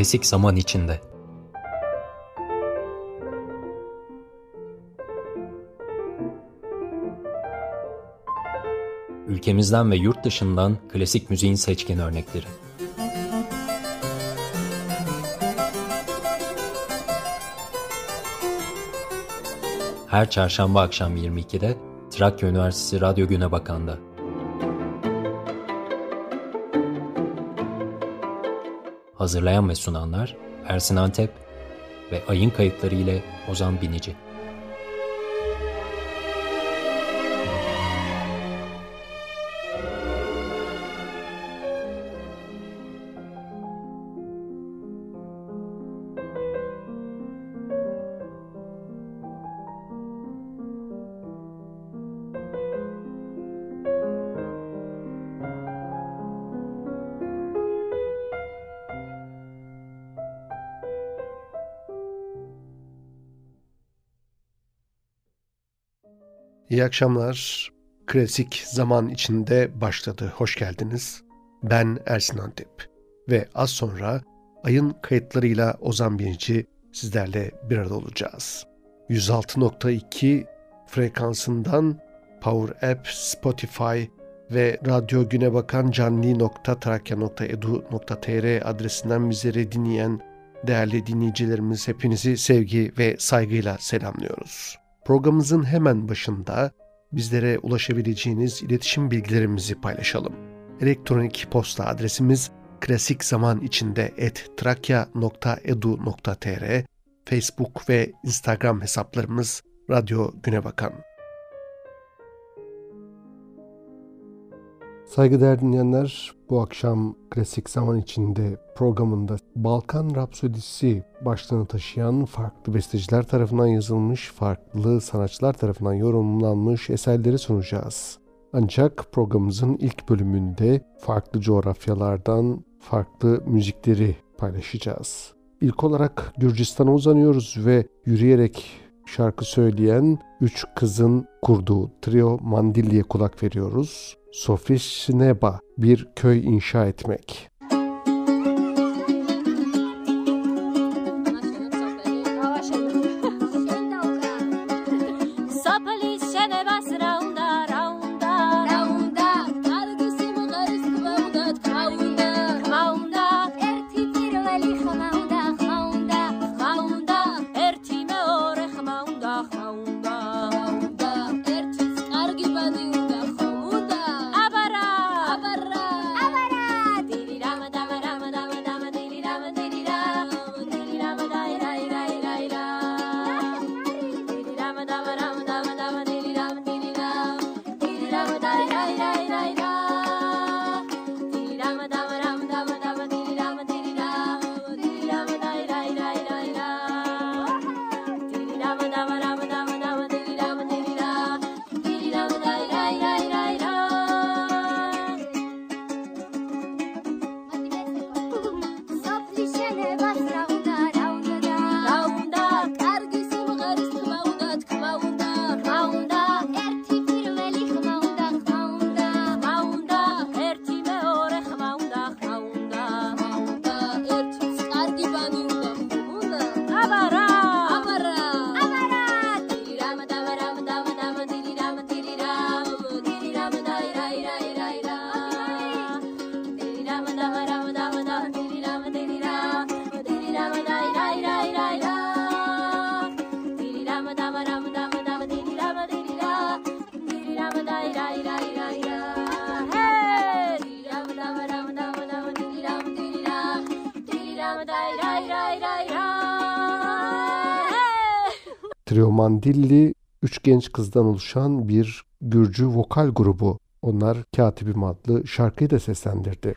Klasik zaman içinde. Ülkemizden ve yurt dışından klasik müziğin seçkin örnekleri. Her çarşamba akşam 22'de Trakya Üniversitesi Radyo Güne Bakan'da. Hazırlayan ve sunanlar Ersin Antep ve Ayın kayıtları ile Ozan Binici. İyi akşamlar. Klasik zaman içinde başladı. Hoş geldiniz. Ben Ersin Antep. Ve az sonra ayın kayıtlarıyla Ozan Binici sizlerle bir arada olacağız. 106.2 frekansından Power App, Spotify ve Radyo Güne Bakan canli.trakya.edu.tr adresinden bizleri dinleyen değerli dinleyicilerimiz hepinizi sevgi ve saygıyla selamlıyoruz. Programımızın hemen başında bizlere ulaşabileceğiniz iletişim bilgilerimizi paylaşalım. Elektronik posta adresimiz klasik zaman içinde et trakya.edu.tr Facebook ve Instagram hesaplarımız Radyo Güne Bakan. Saygıdeğer dinleyenler, bu akşam Klasik Zaman içinde programında Balkan Rapsodisi başlığını taşıyan farklı besteciler tarafından yazılmış, farklı sanatçılar tarafından yorumlanmış eserleri sunacağız. Ancak programımızın ilk bölümünde farklı coğrafyalardan farklı müzikleri paylaşacağız. İlk olarak Gürcistan'a uzanıyoruz ve yürüyerek şarkı söyleyen üç kızın kurduğu trio Mandilli'ye kulak veriyoruz. Sofisneba bir köy inşa etmek. Trio Mandilli üç genç kızdan oluşan bir Gürcü vokal grubu. Onlar Katibim adlı şarkıyı da seslendirdi.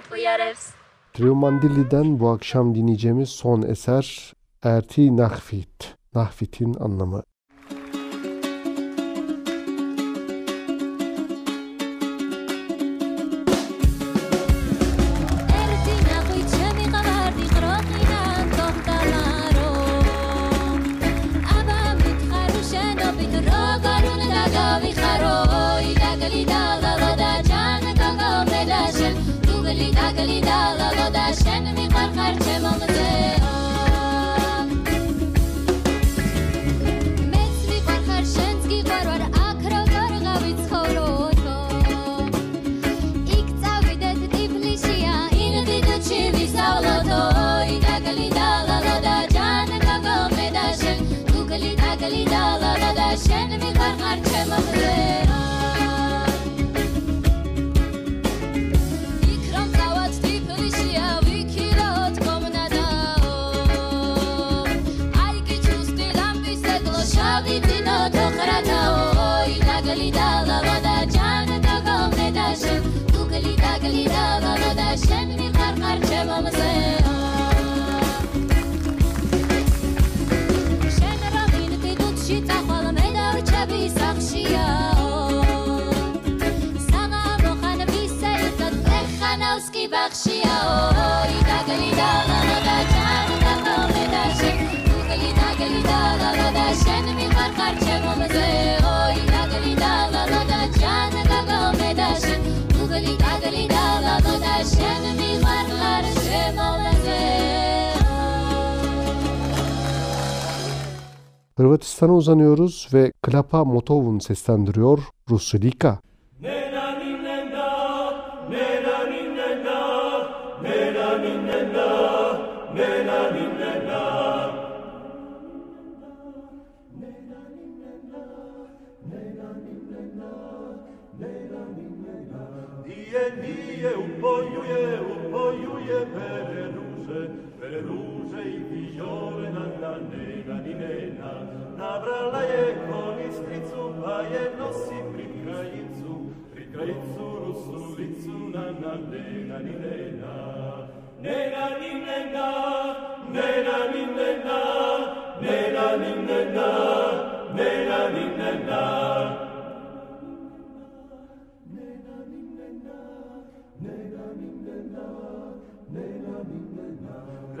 that bu akşam dinleyeceğimiz son eser Erti Nahfit. Nahfit'in anlamı Hırvatistan'a uzanıyoruz ve Klapa Motov'un seslendiriyor Rusulika.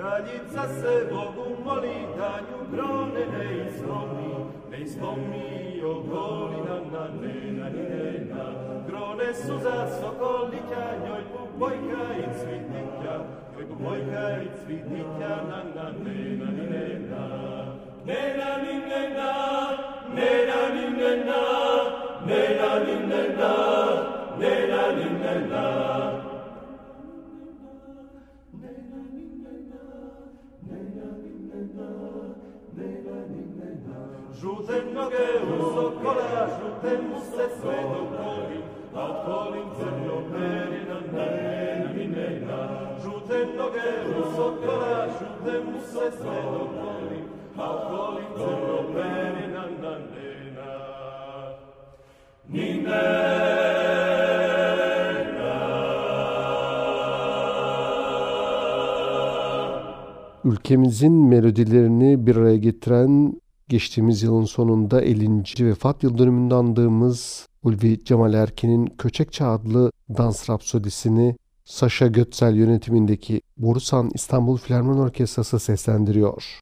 Kraljica se Bogu moli, danju brone ne izlomi, ne izlomi o ogoli nam na nena ni nena. Grone su za sokolica, njoj bubojka i cvitnika, njoj bubojka i cvitnika nam na nena ni nena. Nena ni nena, nena ni nena, nena ni nena, nena ni nena. Na. Žute noge u sokola, žute mu se sve dokoli, a kolim crno perina na minena. Žute noge u sokola, žute mu se sve dokoli, a kolim crno perina na nena. Nina. ülkemizin melodilerini bir araya getiren geçtiğimiz yılın sonunda 50. vefat yıl dönümünde andığımız Ulvi Cemal Erkin'in Köçekçe adlı dans rapsodisini Sasha Götsel yönetimindeki Borusan İstanbul Filarmoni Orkestrası seslendiriyor.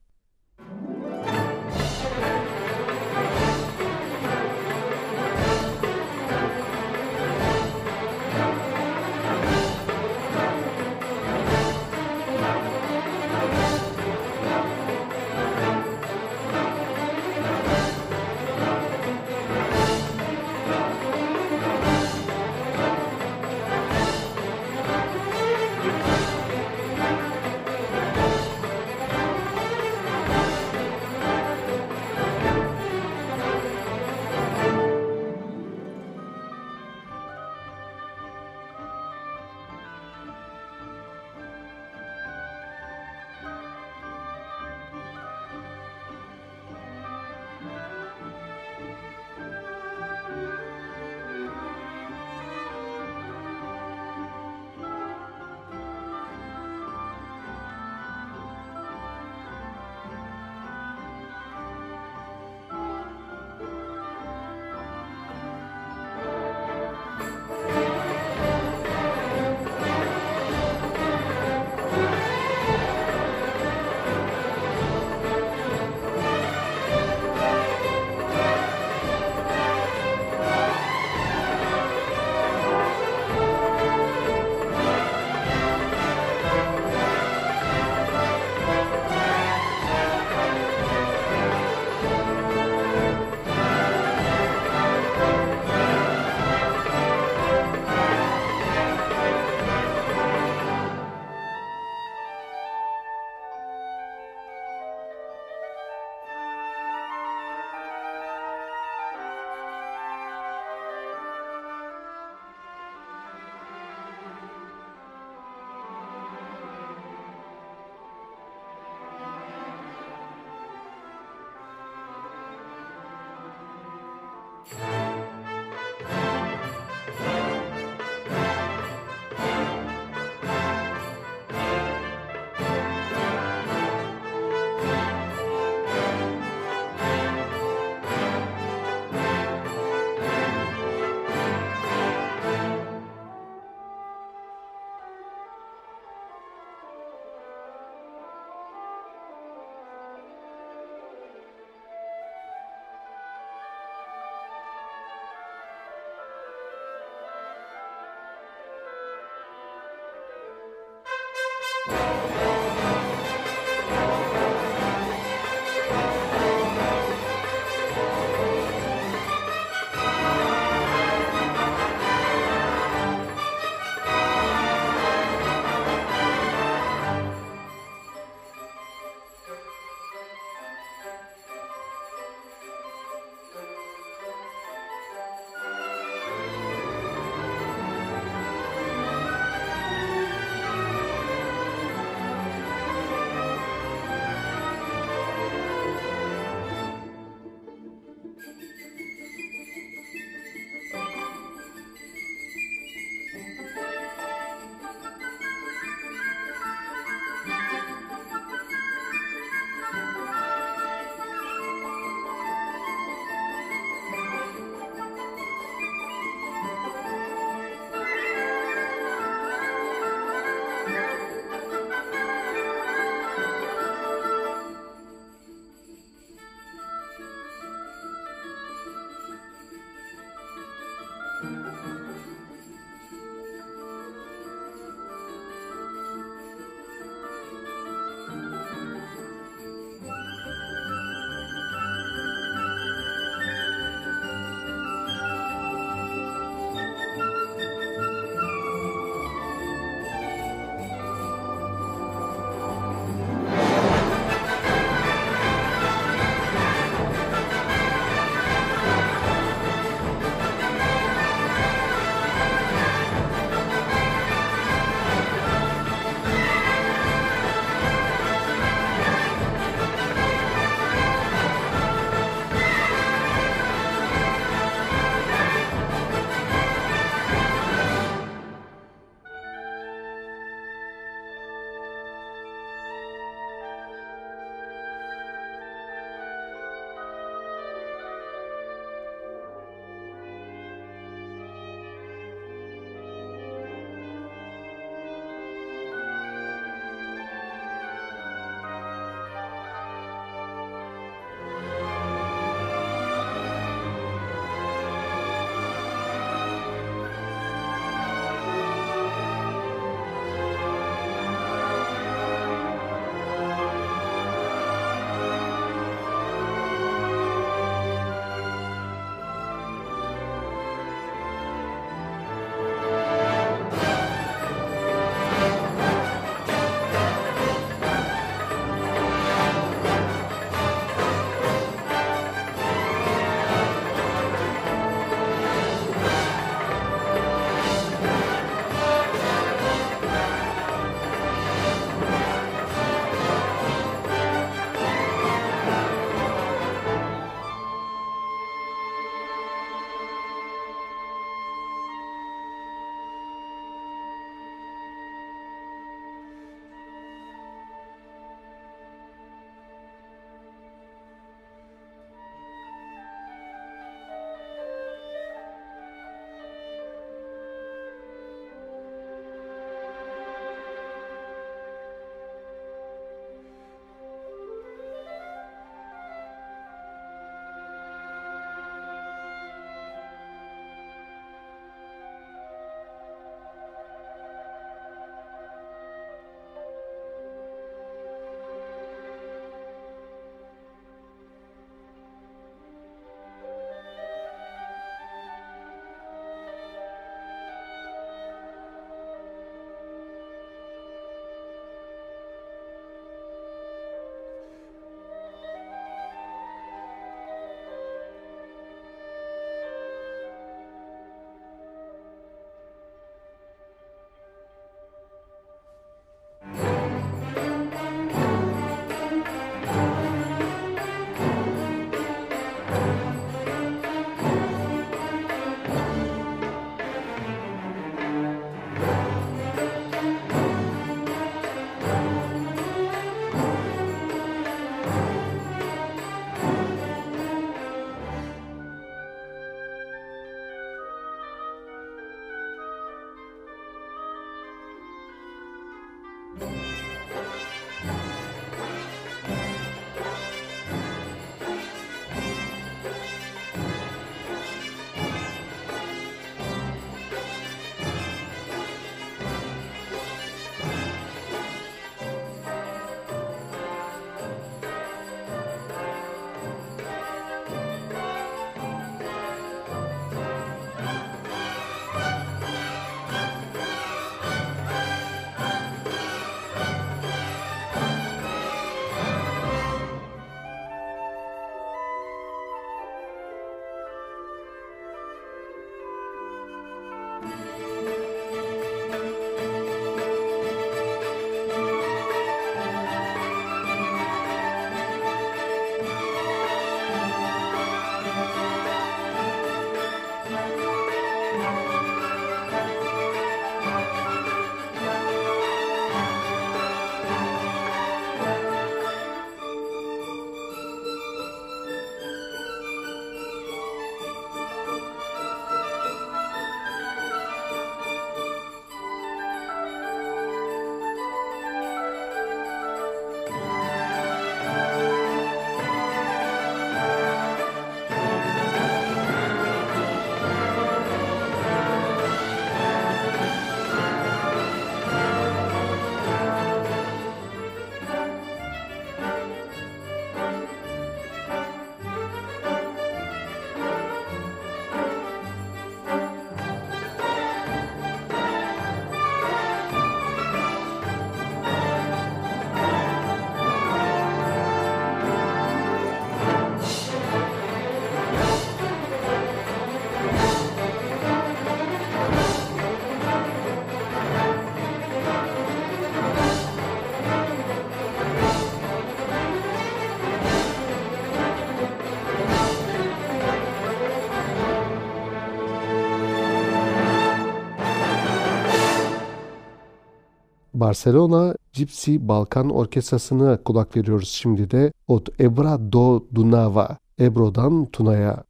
Barcelona Gypsy Balkan Orkestrası'na kulak veriyoruz şimdi de. Od Ebra do Dunava, Ebro'dan Tuna'ya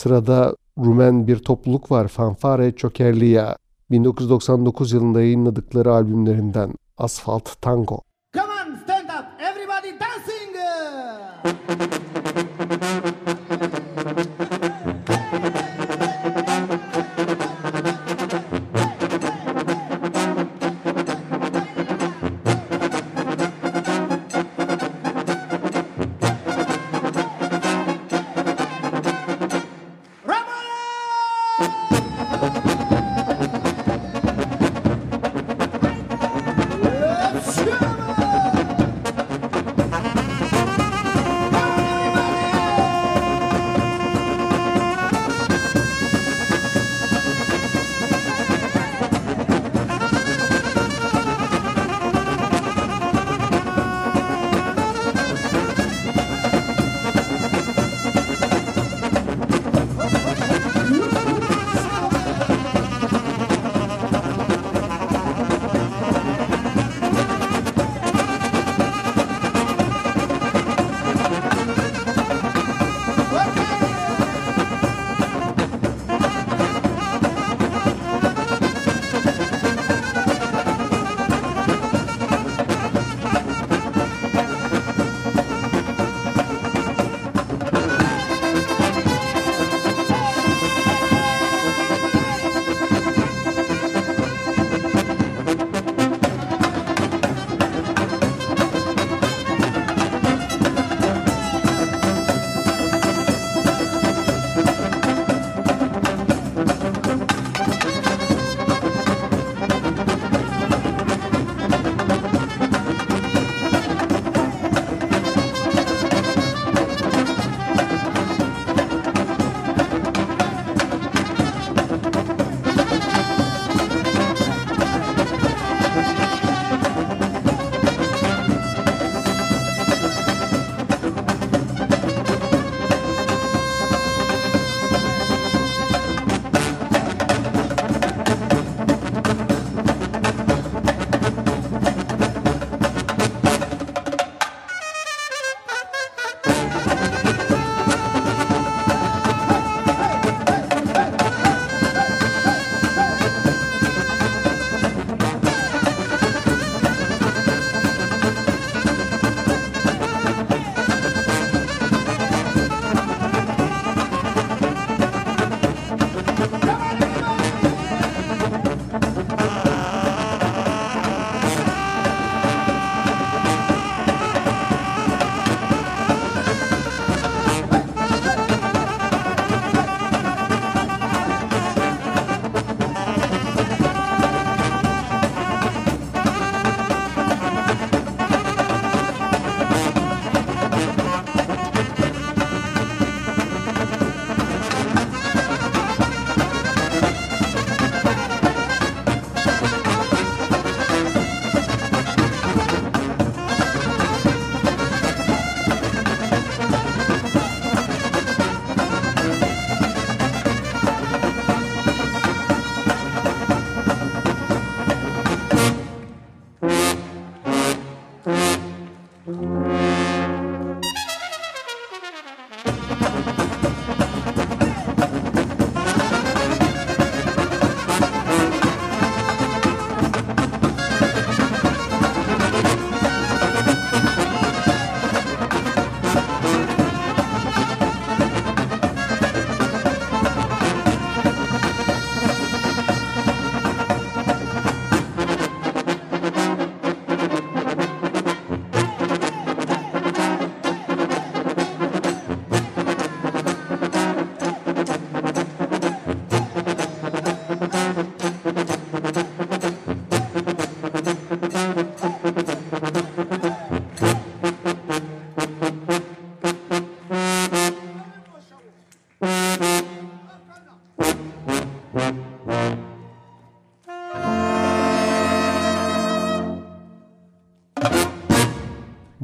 Sırada Rumen bir topluluk var Fanfare Çökerliya. 1999 yılında yayınladıkları albümlerinden Asfalt Tango.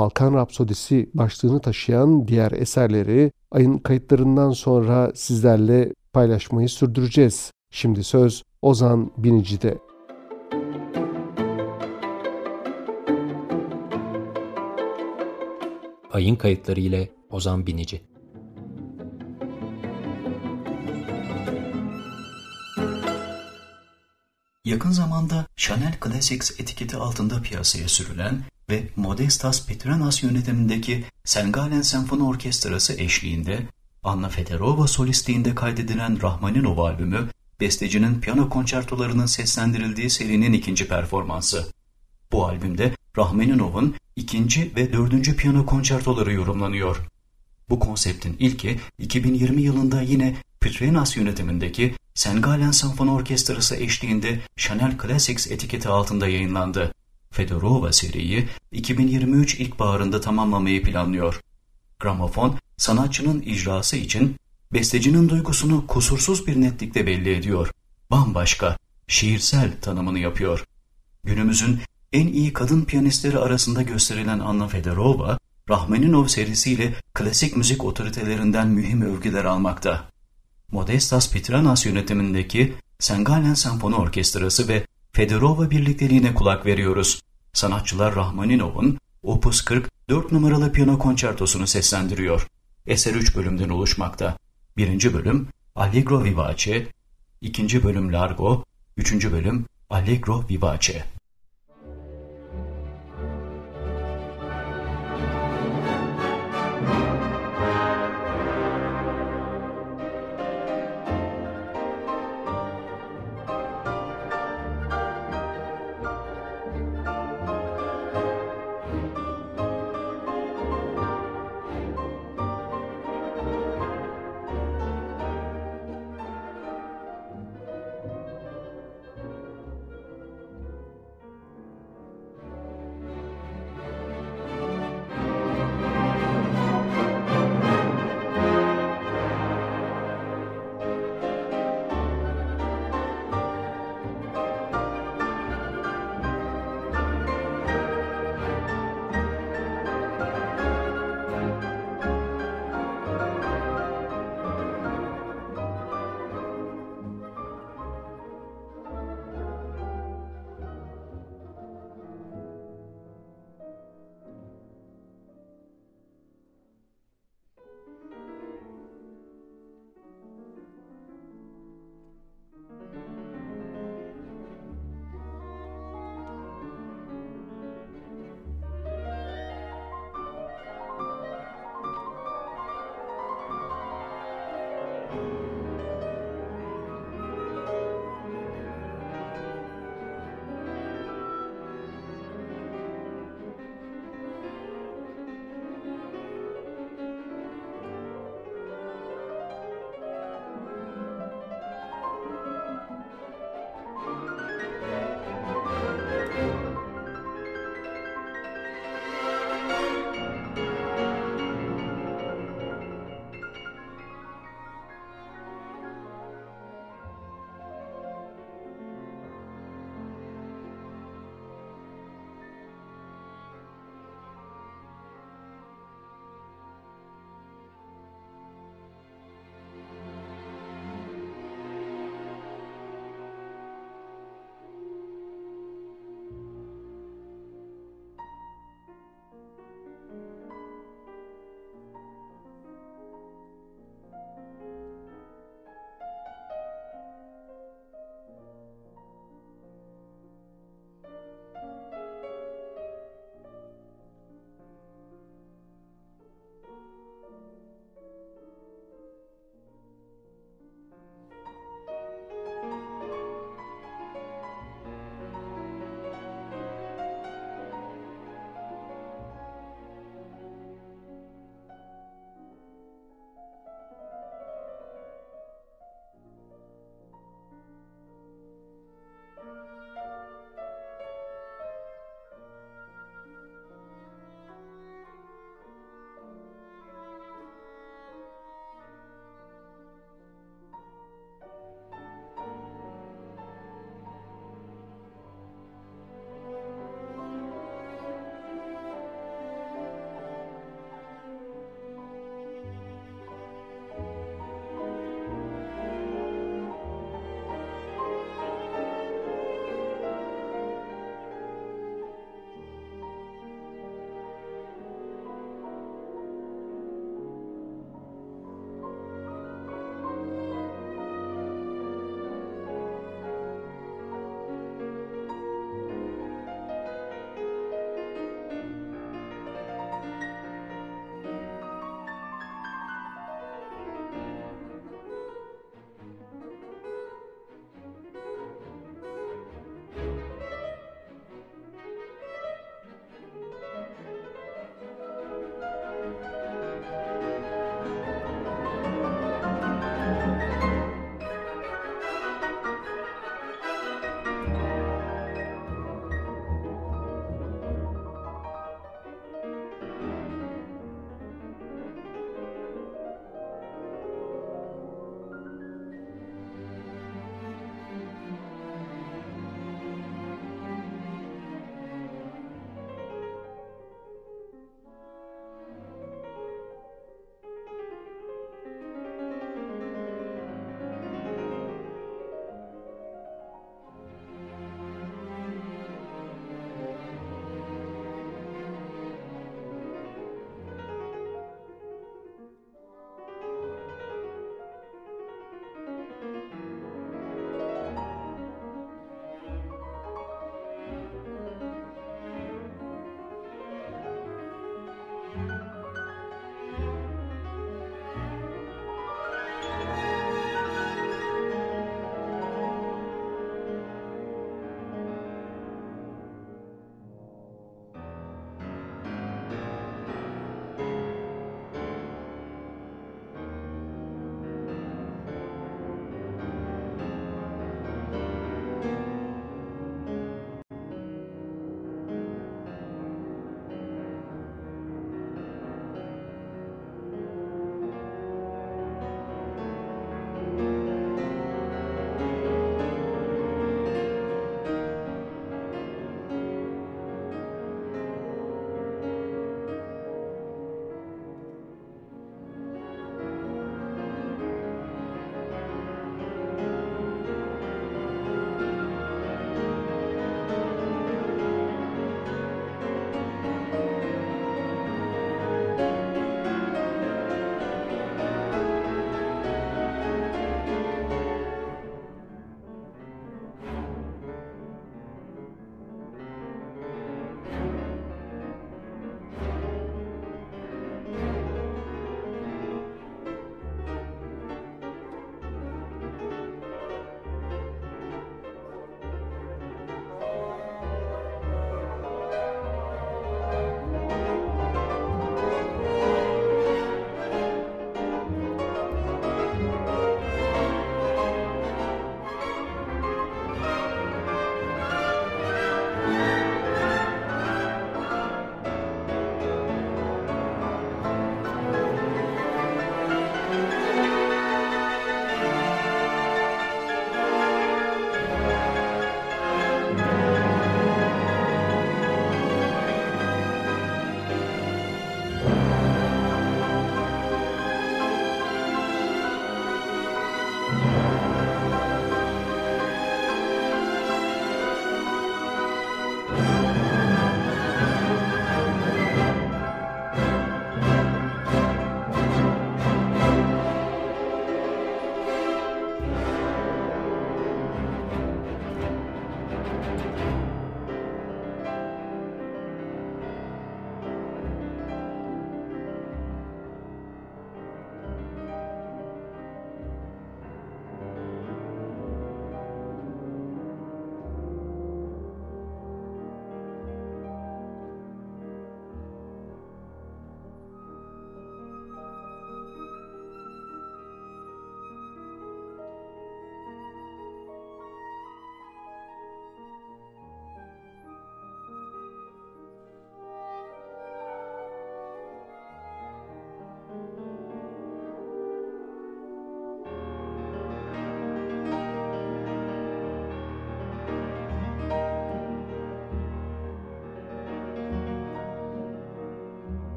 Balkan Rapsodisi başlığını taşıyan diğer eserleri ayın kayıtlarından sonra sizlerle paylaşmayı sürdüreceğiz. Şimdi söz Ozan Binici'de. Ayın kayıtları ile Ozan Binici. Yakın zamanda Chanel Classics etiketi altında piyasaya sürülen ve Modestas Petranas yönetimindeki Sengalen Senfoni Orkestrası eşliğinde Anna Federova solistliğinde kaydedilen Rahmaninov albümü, bestecinin piyano konçertolarının seslendirildiği serinin ikinci performansı. Bu albümde Rahmaninov'un ikinci ve dördüncü piyano konçertoları yorumlanıyor. Bu konseptin ilki 2020 yılında yine Petranas yönetimindeki Sengalen Senfoni Orkestrası eşliğinde Chanel Classics etiketi altında yayınlandı. Fedorova seriyi 2023 ilkbaharında tamamlamayı planlıyor. Gramofon, sanatçının icrası için bestecinin duygusunu kusursuz bir netlikle belli ediyor. Bambaşka, şiirsel tanımını yapıyor. Günümüzün en iyi kadın piyanistleri arasında gösterilen Anna Fedorova, Rahmaninov serisiyle klasik müzik otoritelerinden mühim övgüler almakta. Modestas Petranas yönetimindeki Sengalen Senfoni Orkestrası ve Fedorova birlikteliğine kulak veriyoruz. Sanatçılar Rahmaninov'un Opus 40 4 numaralı piyano konçertosunu seslendiriyor. Eser 3 bölümden oluşmakta. Birinci bölüm Allegro Vivace, ikinci bölüm Largo, üçüncü bölüm Allegro Vivace.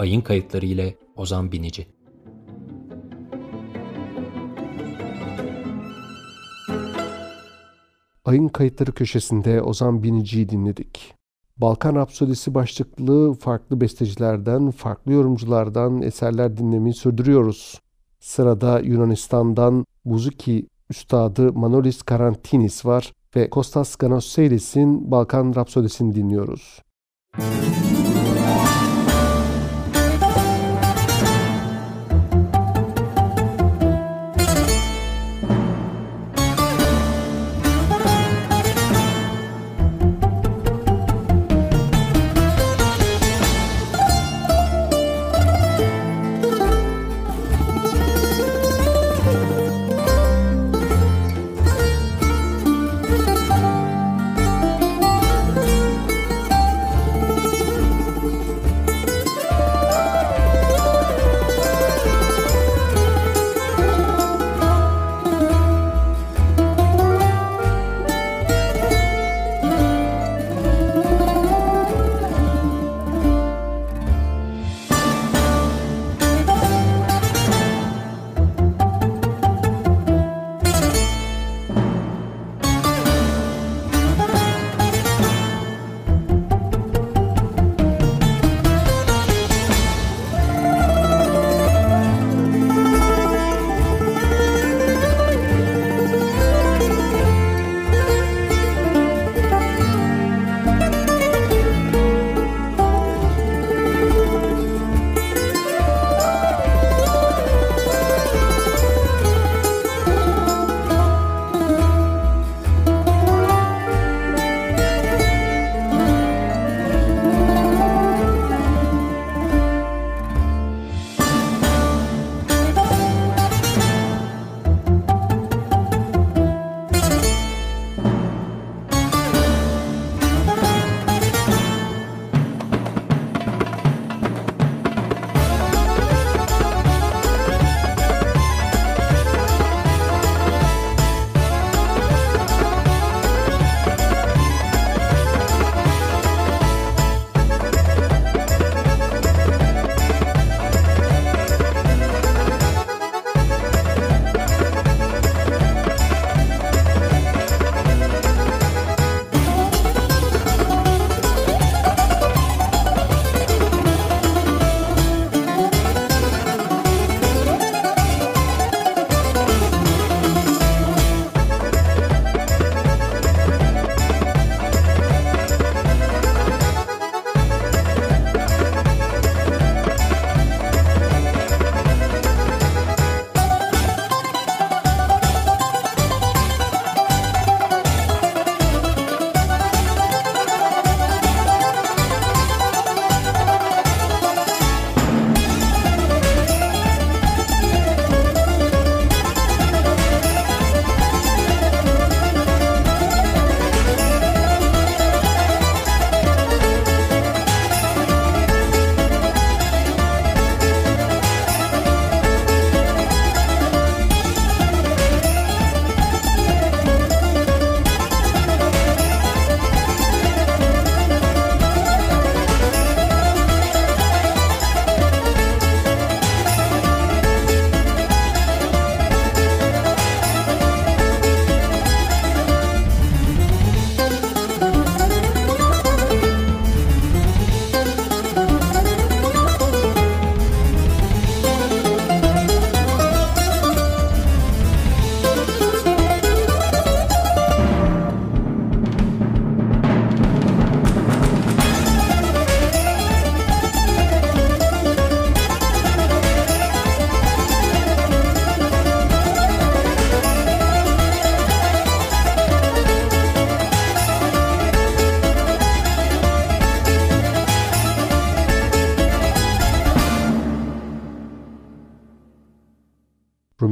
Ayın kayıtları ile Ozan Binici. Ayın kayıtları köşesinde Ozan Binici'yi dinledik. Balkan Rapsodisi başlıklı farklı bestecilerden, farklı yorumculardan eserler dinlemeyi sürdürüyoruz. Sırada Yunanistan'dan Buzuki üstadı Manolis Karantinis var ve Kostas Ganosseilis'in Balkan Rapsodisini dinliyoruz. Müzik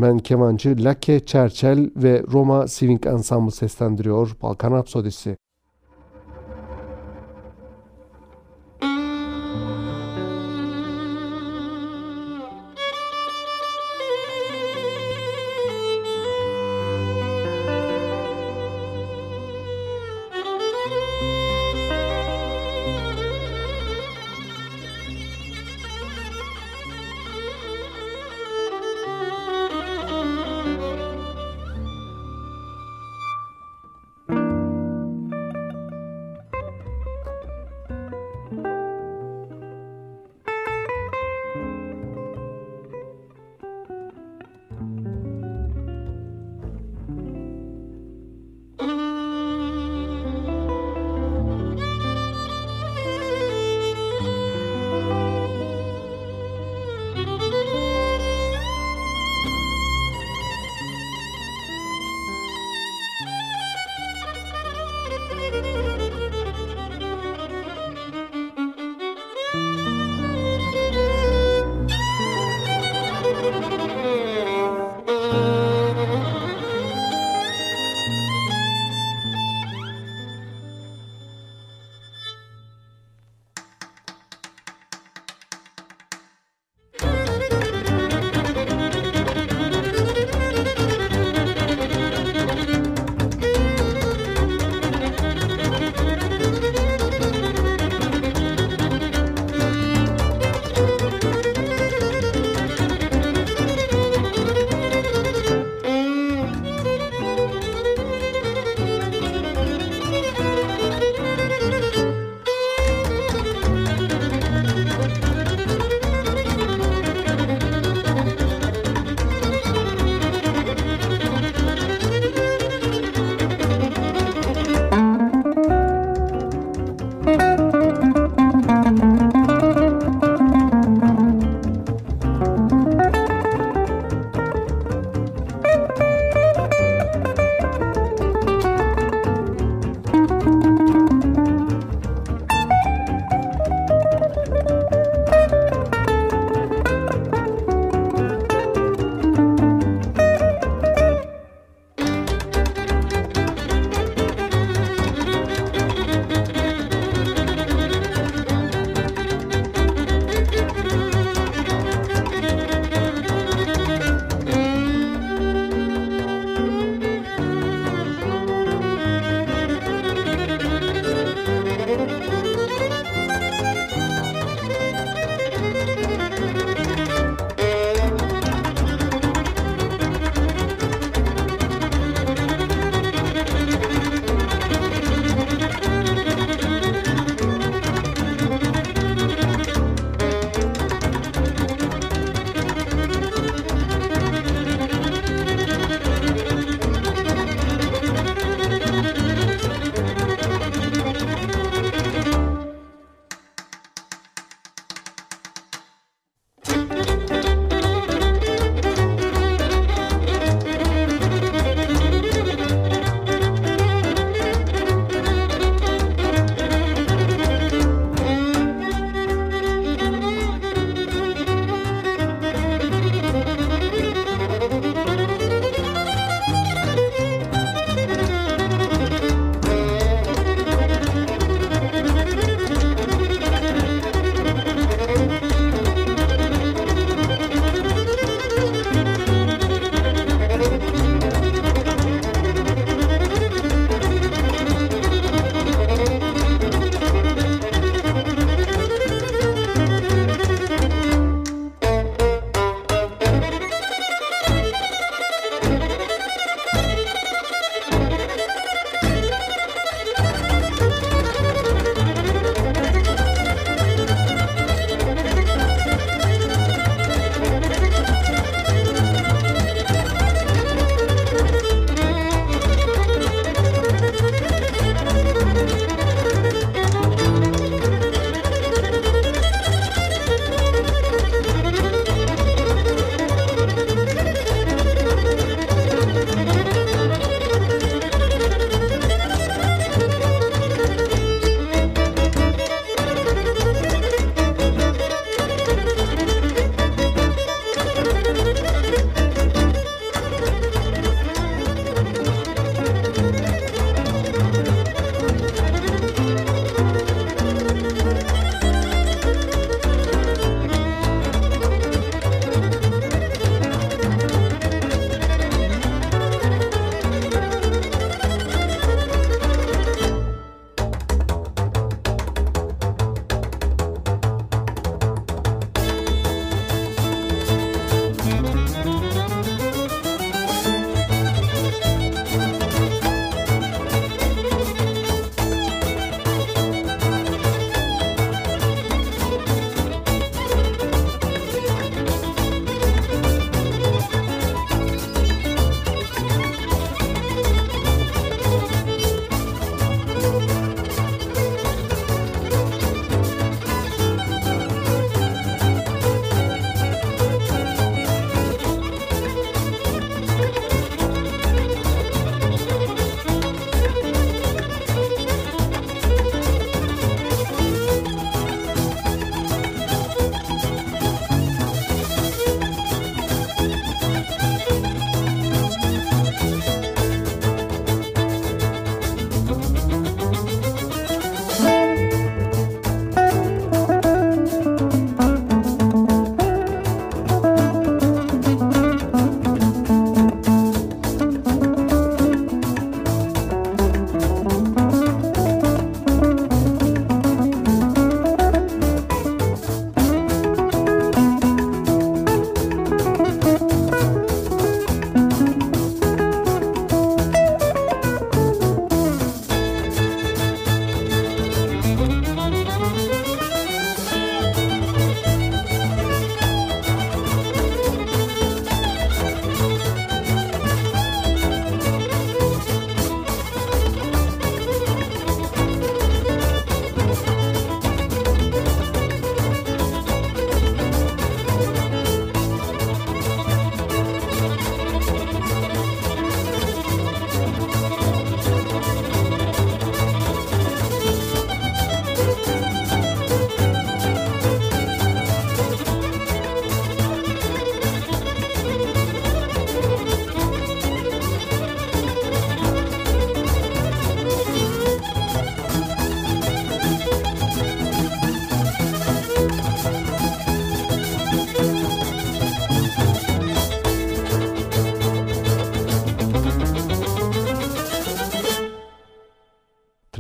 Rumen kemancı Lake Çerçel ve Roma Swing Ensemble seslendiriyor Balkan Rapsodisi.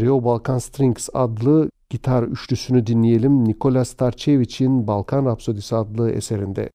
Trio Balkan Strings adlı gitar üçlüsünü dinleyelim Nikola Starchevich'in Balkan Rapsodisi adlı eserinde.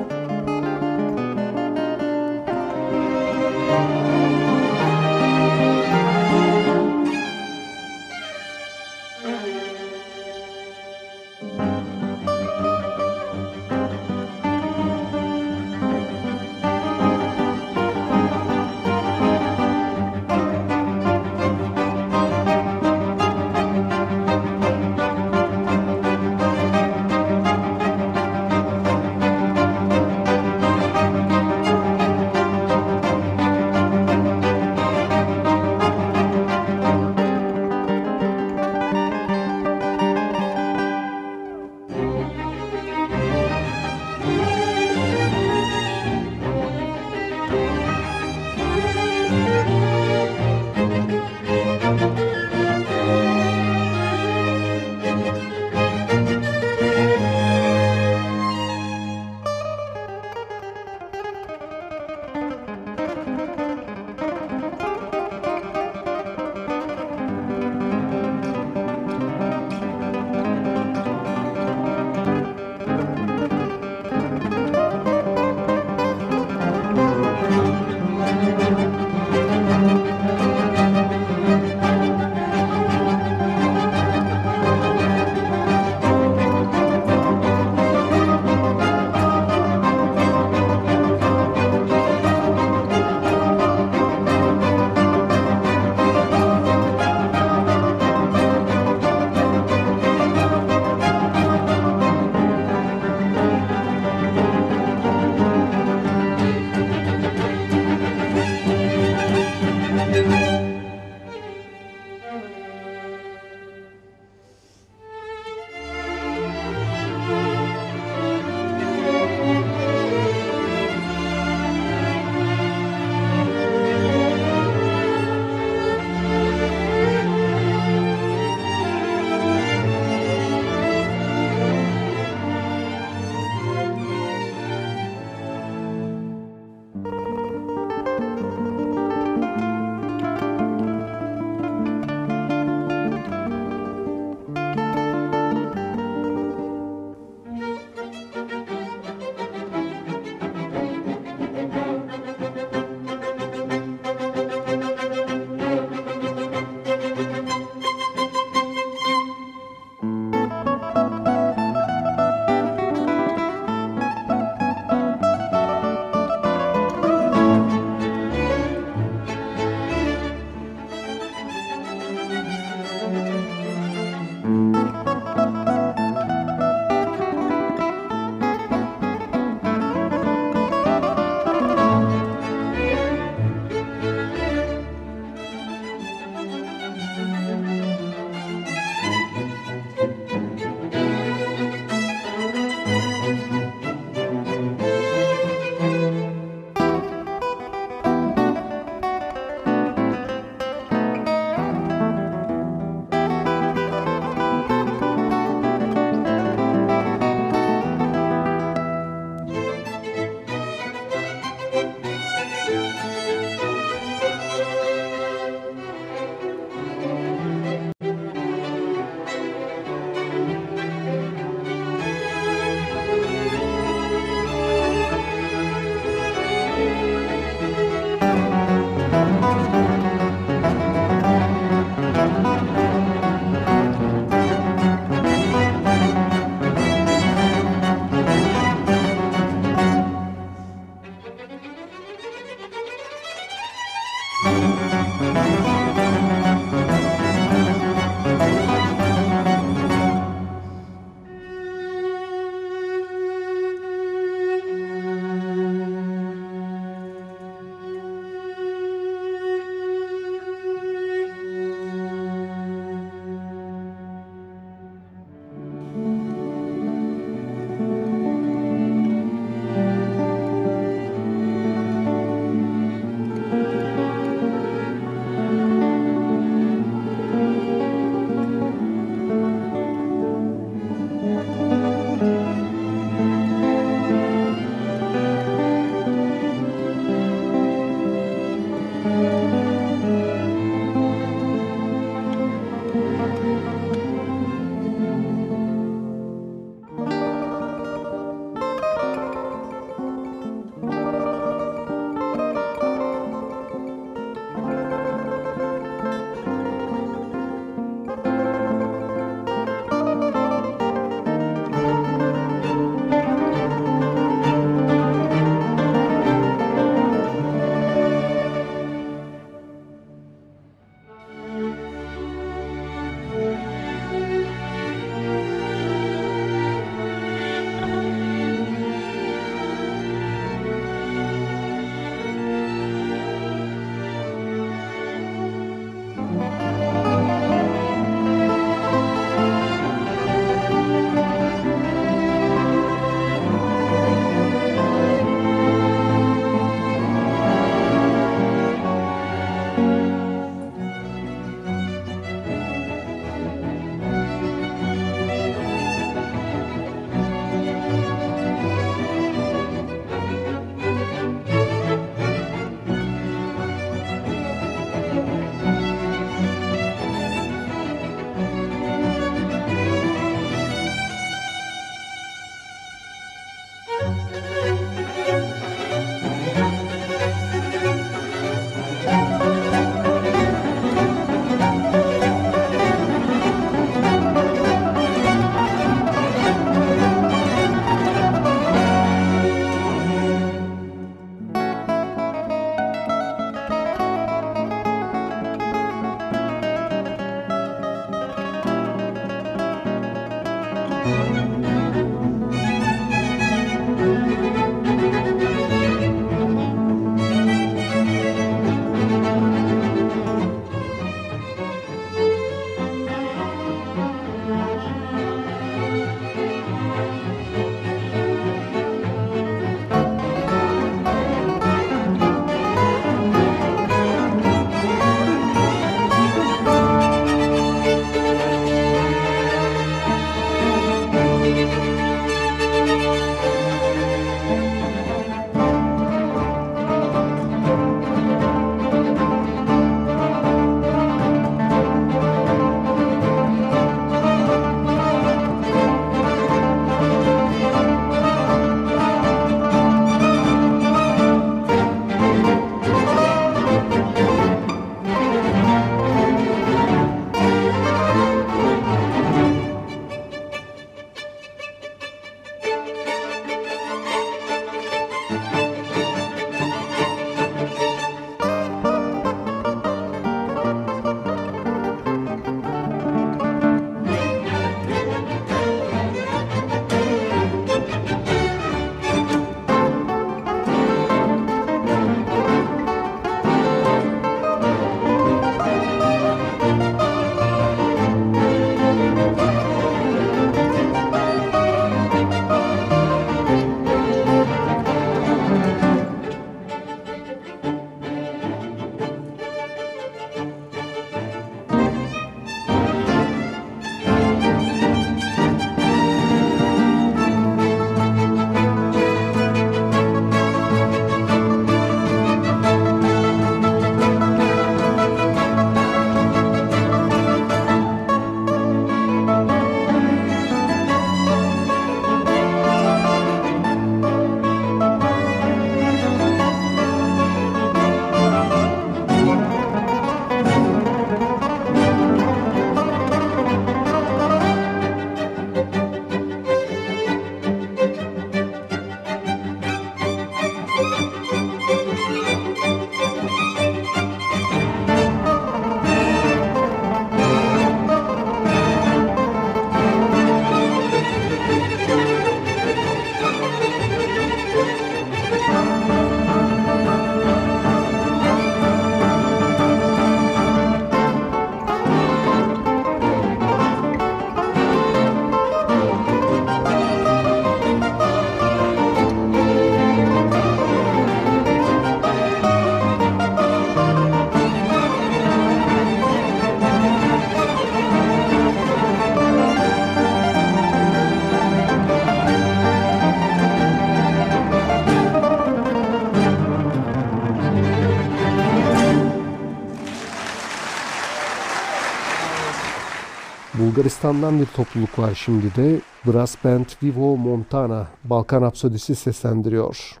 Bulgaristan'dan bir topluluk var şimdi de. Brass Band Vivo Montana Balkan Rapsodisi seslendiriyor.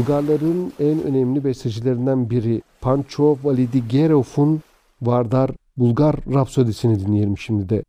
Bulgarların en önemli bestecilerinden biri Pancho Validigerov'un Vardar Bulgar Rapsodisini dinleyelim şimdi de.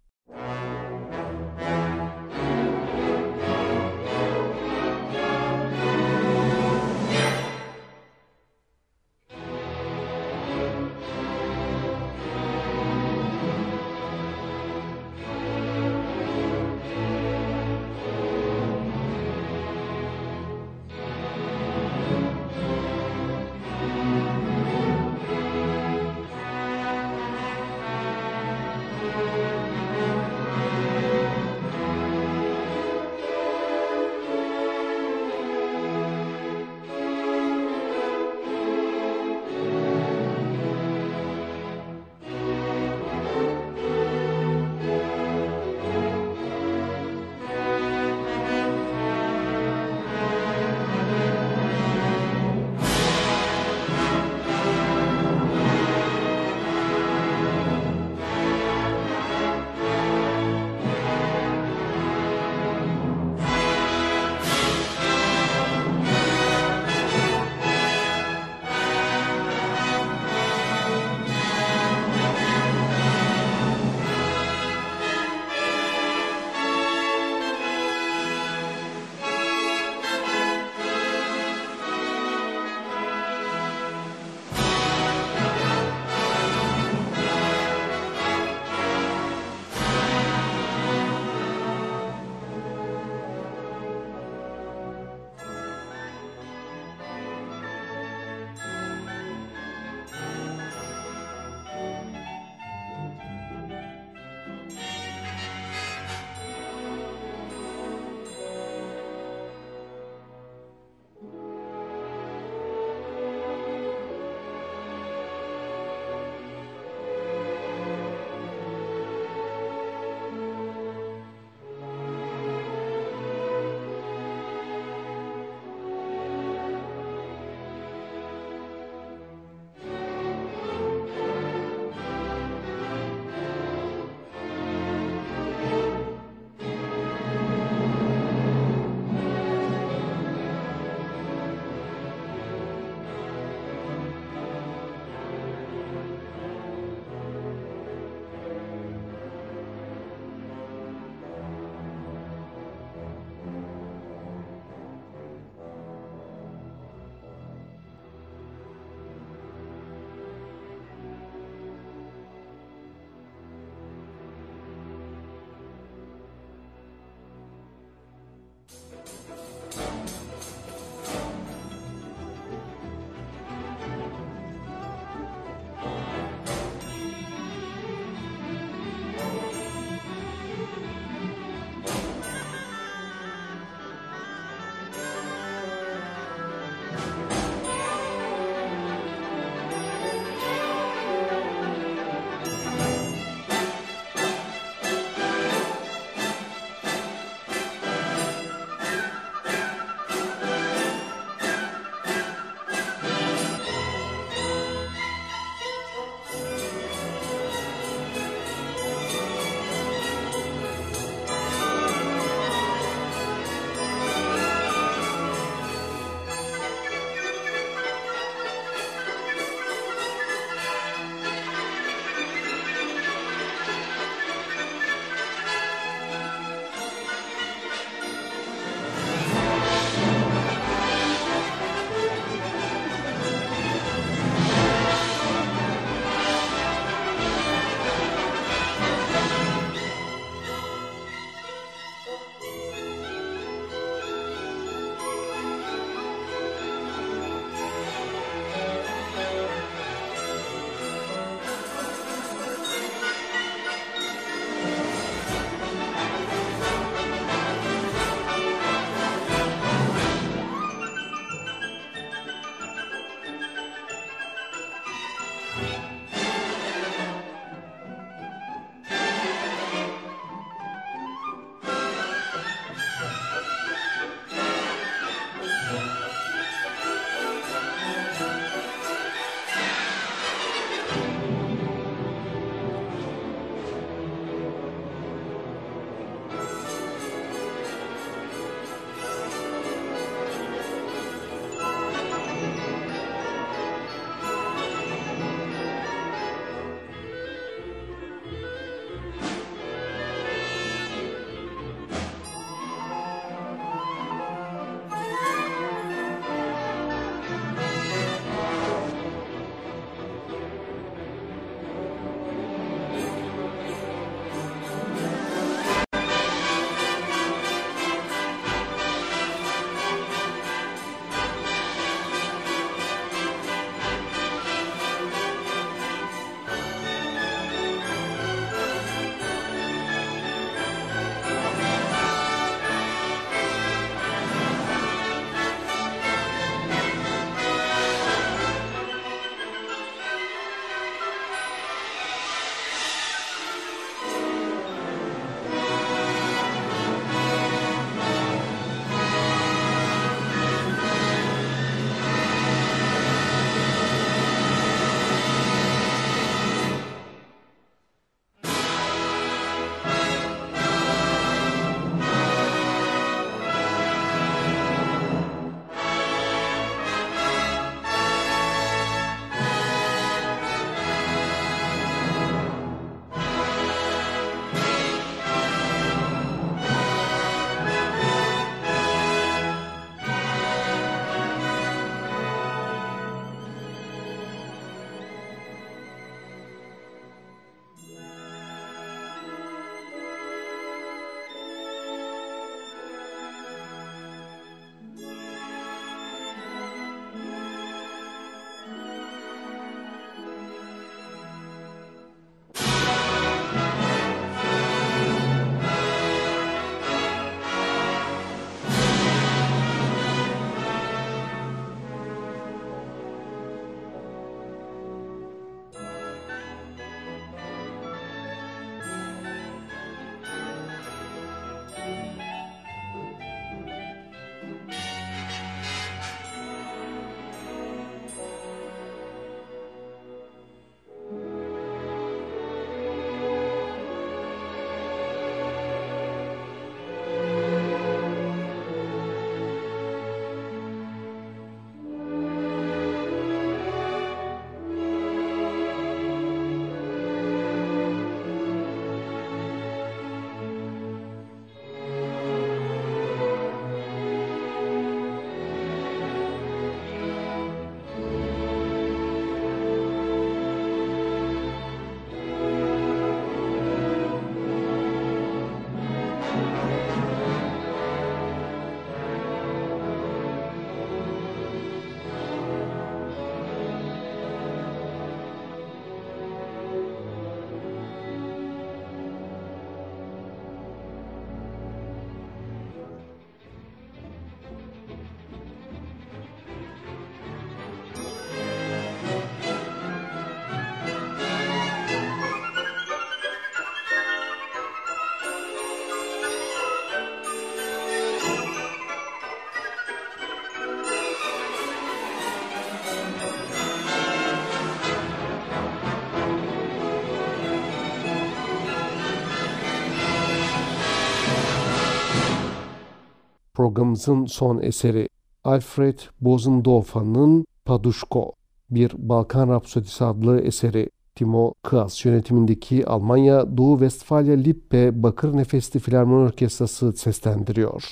Programımızın son eseri Alfred Bozendorfa'nın Paduşko, bir Balkan Rapsodisi adlı eseri Timo Kıas yönetimindeki Almanya Doğu Westfalia Lippe Bakır Nefesli Filarmoni Orkestrası seslendiriyor.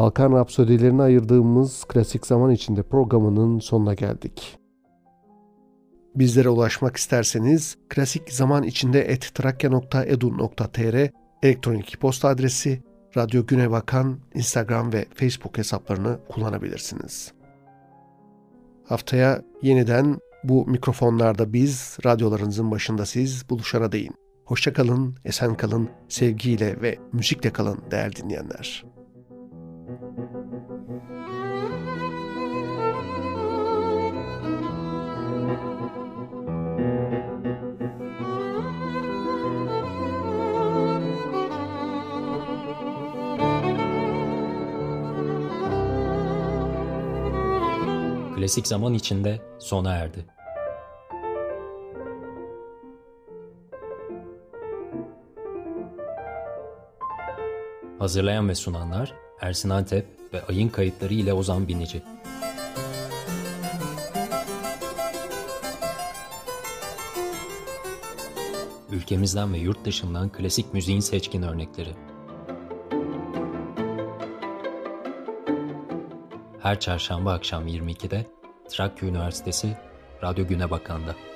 Balkan Rapsodilerine ayırdığımız klasik zaman içinde programının sonuna geldik. Bizlere ulaşmak isterseniz klasik zaman içinde etrakya.edu.tr elektronik posta adresi Radyo Güne Bakan Instagram ve Facebook hesaplarını kullanabilirsiniz. Haftaya yeniden bu mikrofonlarda biz, radyolarınızın başında siz buluşana değin. Hoşçakalın, esen kalın, sevgiyle ve müzikle kalın değerli dinleyenler. Klasik zaman içinde sona erdi. Hazırlayan ve sunanlar Ersin Antep ve Ayın kayıtları ile Ozan Binici. Ülkemizden ve yurt dışından klasik müziğin seçkin örnekleri. Her çarşamba akşam 22'de Trakya Üniversitesi Radyo Güne Bakan'da.